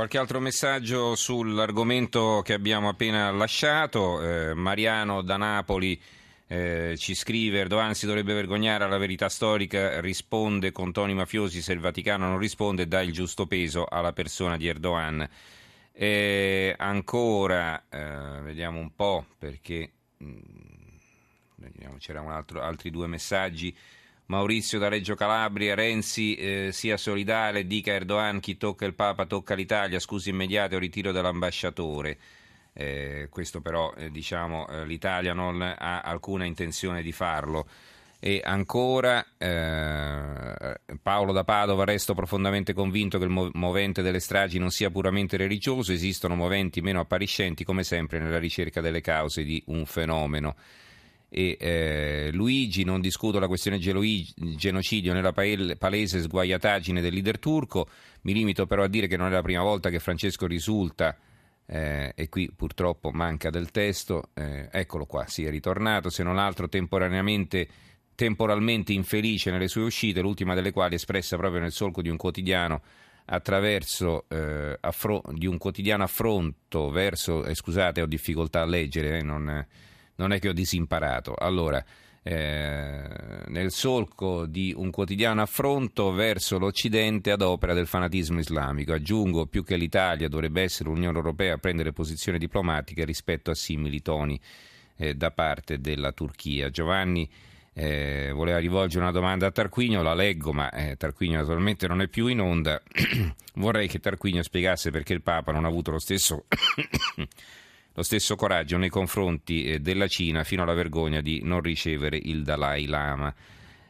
Qualche altro messaggio sull'argomento che abbiamo appena lasciato. Eh, Mariano da Napoli eh, ci scrive: Erdogan si dovrebbe vergognare alla verità storica, risponde con toni mafiosi. Se il Vaticano non risponde, dà il giusto peso alla persona di Erdogan. Eh, ancora, eh, vediamo un po' perché mh, mm, c'erano altri due messaggi. Maurizio da Reggio Calabria, Renzi eh, sia solidale, dica Erdogan chi tocca il Papa tocca l'Italia, scusi immediate o ritiro dell'ambasciatore. Eh, questo però eh, diciamo eh, l'Italia non ha alcuna intenzione di farlo. E ancora eh, Paolo da Padova, resto profondamente convinto che il movente delle stragi non sia puramente religioso, esistono moventi meno appariscenti come sempre nella ricerca delle cause di un fenomeno e eh, Luigi, non discuto la questione genocidio nella palese sguaiataggine del leader turco, mi limito però a dire che non è la prima volta che Francesco risulta, eh, e qui purtroppo manca del testo, eh, eccolo qua, si è ritornato, se non altro temporaneamente temporalmente infelice nelle sue uscite, l'ultima delle quali espressa proprio nel solco di un quotidiano attraverso eh, affro- di un quotidiano affronto verso, eh, scusate ho difficoltà a leggere, eh, non, non è che ho disimparato. Allora, eh, nel solco di un quotidiano affronto verso l'Occidente ad opera del fanatismo islamico. Aggiungo più che l'Italia dovrebbe essere l'Unione Europea a prendere posizioni diplomatiche rispetto a simili toni eh, da parte della Turchia. Giovanni eh, voleva rivolgere una domanda a Tarquinio, la leggo, ma eh, Tarquinio naturalmente non è più in onda. Vorrei che Tarquinio spiegasse perché il Papa non ha avuto lo stesso lo stesso coraggio nei confronti eh, della Cina fino alla vergogna di non ricevere il Dalai Lama.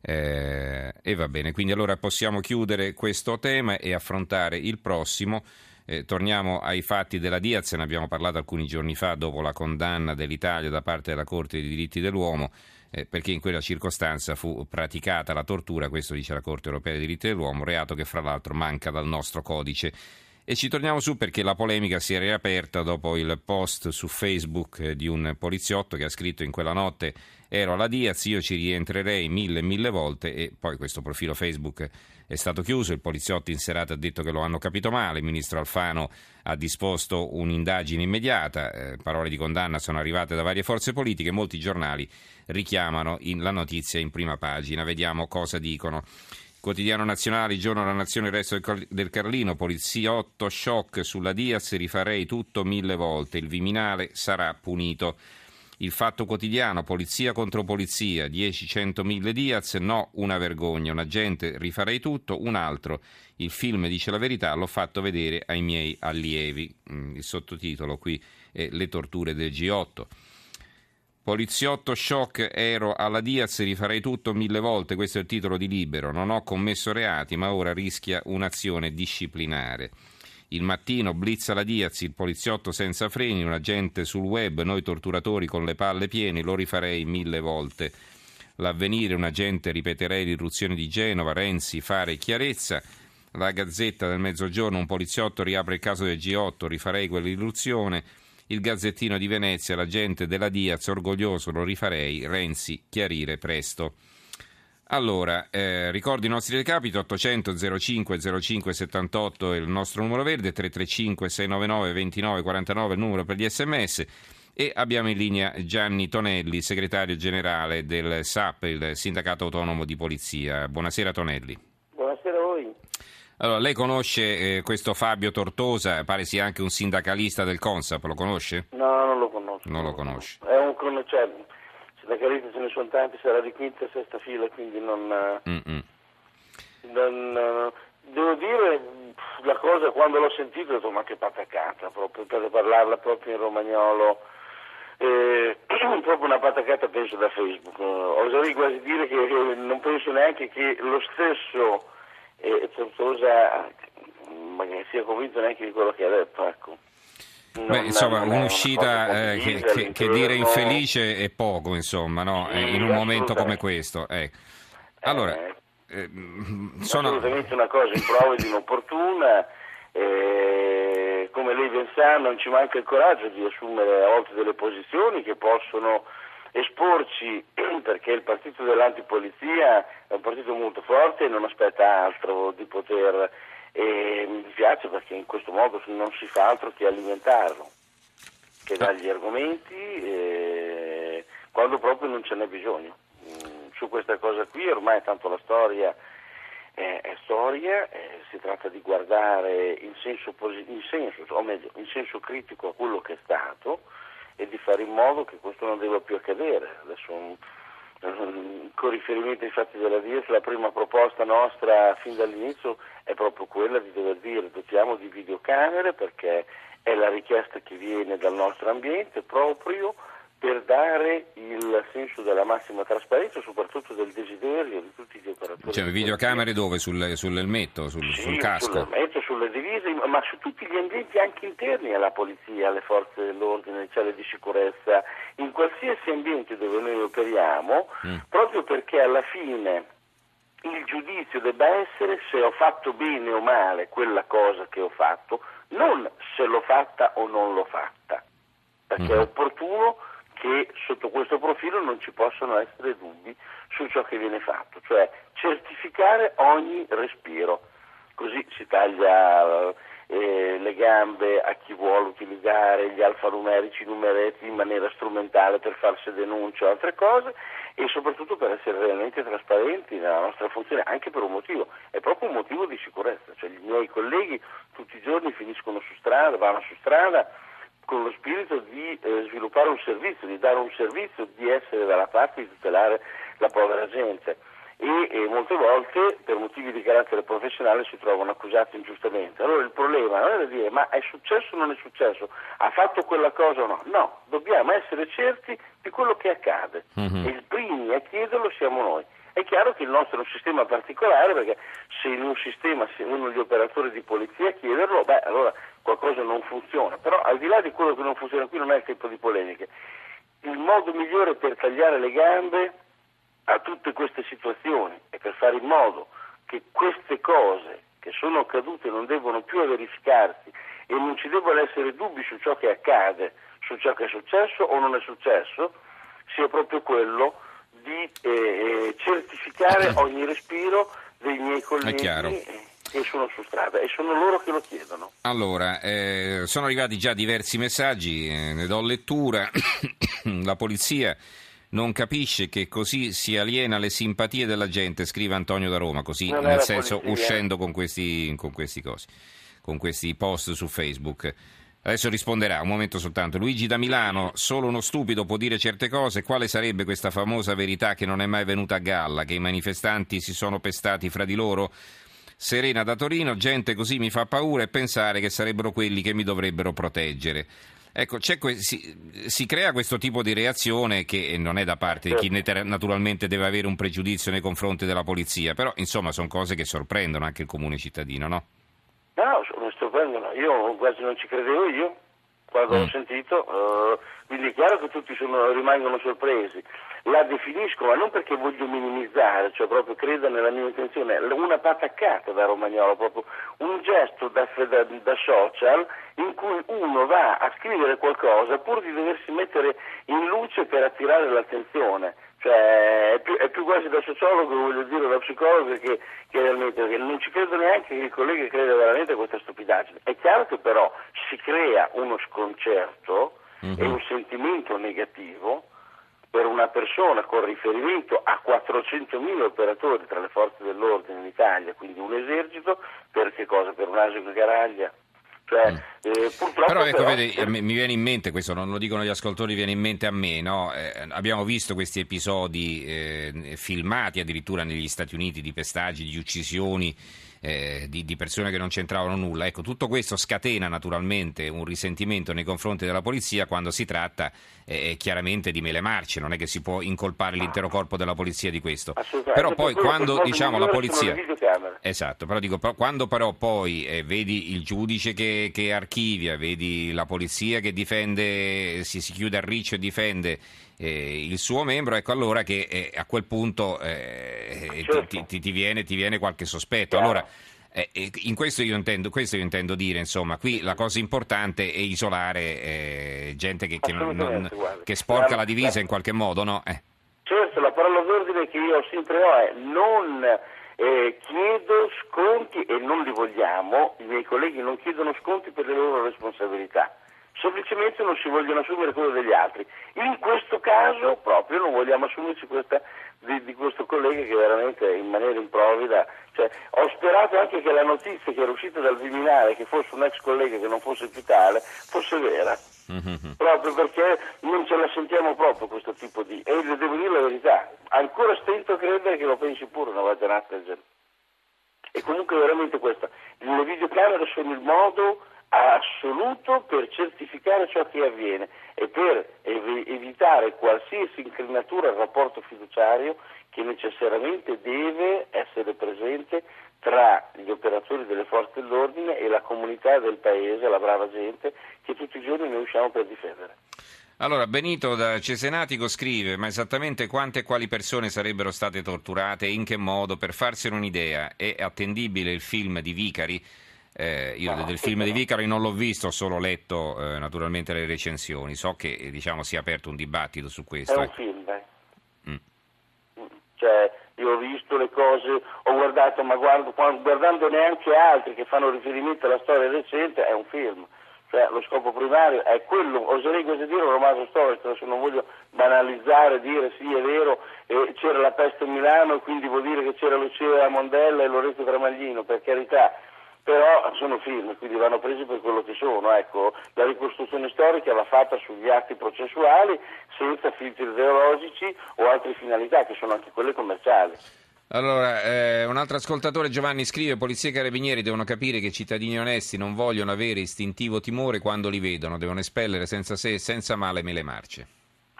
Eh, e va bene, quindi allora possiamo chiudere questo tema e affrontare il prossimo. Eh, torniamo ai fatti della Diaz, ne abbiamo parlato alcuni giorni fa dopo la condanna dell'Italia da parte della Corte dei diritti dell'uomo, eh, perché in quella circostanza fu praticata la tortura, questo dice la Corte europea dei diritti dell'uomo, reato che fra l'altro manca dal nostro codice. E ci torniamo su perché la polemica si è riaperta dopo il post su Facebook di un poliziotto che ha scritto in quella notte ero alla Diaz, io ci rientrerei mille mille volte e poi questo profilo Facebook è stato chiuso, il poliziotto in serata ha detto che lo hanno capito male, il ministro Alfano ha disposto un'indagine immediata, eh, parole di condanna sono arrivate da varie forze politiche, molti giornali richiamano la notizia in prima pagina, vediamo cosa dicono. Quotidiano nazionale, giorno della nazione, il resto del Carlino, poliziotto, shock sulla Diaz, rifarei tutto mille volte, il Viminale sarà punito. Il fatto quotidiano, polizia contro polizia, 10-100 mille Diaz, no, una vergogna, un agente, rifarei tutto, un altro, il film dice la verità, l'ho fatto vedere ai miei allievi. Mm, il sottotitolo qui è Le torture del G8. Poliziotto shock, ero alla Diaz, rifarei tutto mille volte, questo è il titolo di Libero, non ho commesso reati ma ora rischia un'azione disciplinare. Il mattino blizza la Diaz, il poliziotto senza freni, un agente sul web, noi torturatori con le palle piene, lo rifarei mille volte. L'avvenire, un agente, ripeterei l'irruzione di Genova, Renzi, fare chiarezza. La Gazzetta del Mezzogiorno, un poliziotto riapre il caso del G8, rifarei quell'irruzione il Gazzettino di Venezia, la gente della Diaz, orgoglioso, lo rifarei, Renzi, chiarire presto. Allora, eh, ricordo i nostri recapiti 800 05 05 78 è il nostro numero verde, 335 699 29 49 il numero per gli sms e abbiamo in linea Gianni Tonelli, segretario generale del SAP, il Sindacato Autonomo di Polizia. Buonasera Tonelli. Allora, lei conosce eh, questo Fabio Tortosa, pare sia anche un sindacalista del Consap, lo conosce? No, non lo conosco. Non lo conosce. È un cioè, sindacalista ce ne sono tanti, sarà di quinta e sesta fila, quindi non, eh, non devo dire la cosa quando l'ho sentito ho detto ma che patacata proprio per parlarla proprio in romagnolo eh, proprio una patacata penso da Facebook oserei quasi dire che non penso neanche che lo stesso e Tortosa sia convinto neanche di quello che ha detto. Ecco. Beh, insomma, un'uscita eh, che, che, che, dire infelice è poco, insomma, no? sì, in un momento come questo. Eh. Allora, eh, eh, sono... Assolutamente una cosa improva ed inopportuna. Eh, come lei ben sa, non ci manca il coraggio di assumere a volte delle posizioni che possono esporci perché il partito dell'antipolizia è un partito molto forte e non aspetta altro di poter e mi dispiace perché in questo modo non si fa altro che alimentarlo, che dargli argomenti eh, quando proprio non ce n'è bisogno. Mm, su questa cosa qui ormai tanto la storia è, è storia, eh, si tratta di guardare in senso, in senso, o meglio, in senso critico a quello che è stato e di fare in modo che questo non debba più accadere. Adesso, con riferimento ai fatti della DIES, la prima proposta nostra fin dall'inizio è proprio quella di dover dire dotiamo di videocamere perché è la richiesta che viene dal nostro ambiente proprio per dare il senso della massima trasparenza, soprattutto del desiderio di tutti gli operatori. Cioè videocamere dove? Sul, sull'elmetto, sul, sì, sul casco? sull'elmetto, ma su tutti gli ambienti anche interni alla polizia, alle forze dell'ordine, alle celle di sicurezza, in qualsiasi ambiente dove noi operiamo, mm. proprio perché alla fine il giudizio debba essere se ho fatto bene o male quella cosa che ho fatto, non se l'ho fatta o non l'ho fatta, perché mm. è opportuno che sotto questo profilo non ci possono essere dubbi su ciò che viene fatto, cioè certificare ogni respiro, così si taglia eh, le gambe a chi vuole utilizzare gli alfanumerici numeretti in maniera strumentale per farsi denunce o altre cose e soprattutto per essere realmente trasparenti nella nostra funzione, anche per un motivo, è proprio un motivo di sicurezza, cioè i miei colleghi tutti i giorni finiscono su strada, vanno su strada con lo spirito di eh, sviluppare un servizio, di dare un servizio, di essere dalla parte di tutelare la povera gente e, e, molte volte per motivi di carattere professionale si trovano accusati ingiustamente. Allora il problema non è da dire ma è successo o non è successo, ha fatto quella cosa o no, no, dobbiamo essere certi di quello che accade mm-hmm. e i primi a chiederlo siamo noi. È chiaro che il nostro è un sistema particolare perché se in un sistema se uno degli operatori di polizia a chiederlo, beh allora qualcosa non funziona, però al di là di quello che non funziona qui non è il tempo di polemiche. Il modo migliore per tagliare le gambe a tutte queste situazioni e per fare in modo che queste cose che sono accadute non devono più verificarsi e non ci devono essere dubbi su ciò che accade, su ciò che è successo o non è successo, sia proprio quello di eh, eh, certificare ogni respiro dei miei colleghi che sono su strada e sono loro che lo chiedono. Allora, eh, sono arrivati già diversi messaggi, eh, ne do lettura. La polizia non capisce che così si aliena le simpatie della gente, scrive Antonio da Roma, così non nel senso polizia. uscendo con questi, con questi cosi, con questi post su Facebook. Adesso risponderà, un momento soltanto. Luigi da Milano, solo uno stupido può dire certe cose. Quale sarebbe questa famosa verità che non è mai venuta a galla, che i manifestanti si sono pestati fra di loro? Serena da Torino, gente così mi fa paura e pensare che sarebbero quelli che mi dovrebbero proteggere. Ecco, si, si, crea questo tipo di reazione che non è da parte di chi naturalmente deve avere un pregiudizio nei confronti della polizia, però insomma sono cose che sorprendono anche il comune cittadino, no? No, mi sorprendono. Io quasi non ci credevo io quando mm. l'ho sentito, uh, quindi è chiaro che tutti sono, rimangono sorpresi. La definisco, ma non perché voglio minimizzare, cioè proprio credo nella mia intenzione, una pataccata da romagnolo, proprio un gesto da, da, da social in cui uno va a scrivere qualcosa pur di doversi mettere in luce per attirare l'attenzione. Cioè, è, più, è, più, quasi da sociologo, voglio dire, da psicologo che, che realmente, perché non ci credo neanche che il collega creda veramente a questa stupidaggine. È chiaro che però si crea uno sconcerto mm-hmm. e un sentimento negativo per una persona con riferimento a 400.000 operatori tra le forze dell'ordine in Italia, quindi un esercito, per che cosa? Per un asino garaglia? Cioè, mm. eh, però ecco, però... Vede, eh, mi viene in mente, questo non lo dicono gli ascoltatori, viene in mente a me, no? eh, abbiamo visto questi episodi eh, filmati addirittura negli Stati Uniti di pestaggi, di uccisioni eh, di, di, persone che non c'entravano nulla. Ecco, tutto questo scatena naturalmente un risentimento nei confronti della polizia quando si tratta eh, chiaramente di mele marce, non è che si può incolpare l'intero corpo della polizia di questo. Però poi quando diciamo la polizia... Esatto, però dico, quando però poi eh, vedi il giudice che, che, archivia, vedi la polizia che difende, si, si chiude a riccio e difende eh, il suo membro, ecco allora che eh, a quel punto eh, certo. ti, ti, ti, viene, ti, viene, qualche sospetto. Allora, eh, in questo io, intendo, questo io, intendo, dire, insomma, qui la cosa importante è isolare eh, gente che, che, non, che, sporca la divisa in qualche modo, no? Eh. Certo, la parola d'ordine che io sempre ho è non eh, chiedo sconti e non li vogliamo, i miei colleghi non chiedono sconti per le loro responsabilità semplicemente non si vogliono assumere quello degli altri. In questo caso proprio non vogliamo assumerci questa di, di, questo collega che veramente in maniera improvvida, cioè, ho sperato anche che la notizia che era uscita dal Viminale, che fosse un ex collega che non fosse più tale, fosse vera. Mm-hmm. Proprio perché non ce la sentiamo proprio questo tipo di... e devo dire la verità, ancora stento a credere che lo pensi pure una vaginata del genere. E comunque veramente questo, le videocamere sono il modo assoluto per certificare ciò che avviene e per ev- evitare qualsiasi inclinatura al rapporto fiduciario che necessariamente deve essere presente tra gli operatori delle forze dell'ordine e la comunità del paese, la brava gente che tutti i giorni noi usciamo per difendere. Allora, Benito da Cesenatico scrive: Ma esattamente quante e quali persone sarebbero state torturate e in che modo? Per farsene un'idea, è attendibile il film di Vicari? Eh, io no, del film di Vicari non l'ho visto, ho solo letto eh, naturalmente le recensioni. So che diciamo, si è aperto un dibattito su questo. È un ecco. film, eh. mm. Cioè, io ho visto le cose, ho guardato, ma guardo, guardando neanche altri che fanno riferimento alla storia recente, è un film. Cioè, lo scopo primario è quello, oserei quasi dire un romanzo storico, adesso non voglio banalizzare, dire sì è vero, eh, c'era la peste a Milano e quindi vuol dire che c'era Lucia Mondella e Lorenzo Tramaglino, per carità, però sono film, quindi vanno presi per quello che sono. Ecco, la ricostruzione storica va fatta sugli atti processuali senza filtri ideologici o altre finalità che sono anche quelle commerciali. Allora, eh, un altro ascoltatore Giovanni scrive: Polizia e carabinieri devono capire che i cittadini onesti non vogliono avere istintivo timore quando li vedono, devono espellere senza sé e senza male mele marce.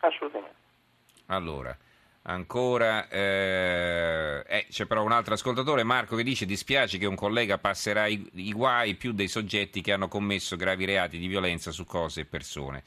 Assolutamente. Allora, Ancora eh, eh, c'è però un altro ascoltatore, Marco, che dice dispiace che un collega passerà i, i guai più dei soggetti che hanno commesso gravi reati di violenza su cose e persone.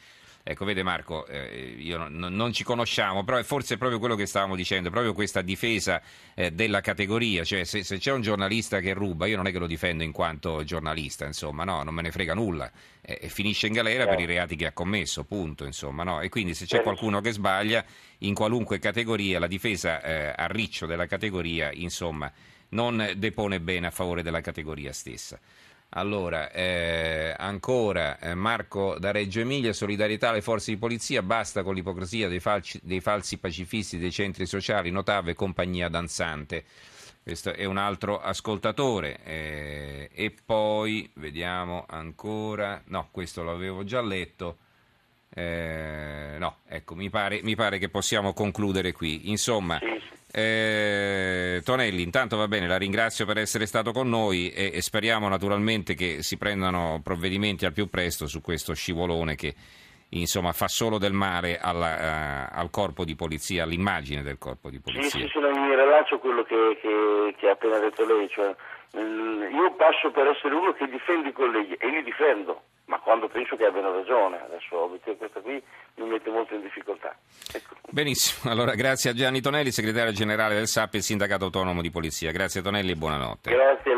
Ecco, vede Marco, eh, io non, non, ci conosciamo, però è forse proprio quello che stavamo dicendo, proprio questa difesa eh, della categoria, cioè se, se, c'è un giornalista che ruba, io non è che lo difendo in quanto giornalista, insomma, no, non me ne frega nulla, eh, e finisce in galera per i reati che ha commesso, punto, insomma, no? E quindi se c'è qualcuno che sbaglia, in qualunque categoria, la difesa eh, a riccio della categoria, insomma, non depone bene a favore della categoria stessa. Allora, eh, ancora eh, Marco da Reggio Emilia, solidarietà alle forze di polizia, basta con l'ipocrisia dei, falci, dei falsi pacifisti dei centri sociali, Notave compagnia danzante. Questo è un altro ascoltatore. Eh, e poi vediamo ancora, no, questo l'avevo già letto. Eh, no, ecco, mi pare, mi pare, che possiamo concludere qui. Insomma, eh, Tonelli, intanto va bene, la ringrazio per essere stato con noi e, e, speriamo naturalmente che si prendano provvedimenti al più presto su questo scivolone che insomma fa solo del male alla, uh, al corpo di polizia, all'immagine del corpo di polizia. Sì, sì, sì mi rilascio quello che, che, che, ha appena detto lei, cioè, io passo per essere uno che difende i colleghi e li difendo ma quando penso che abbiano ragione. Adesso questa qui mi mette molto in difficoltà. Ecco. Benissimo, allora grazie a Gianni Tonelli, segretario generale del SAP e Sindacato Autonomo di Polizia. Grazie Tonelli e buonanotte. Grazie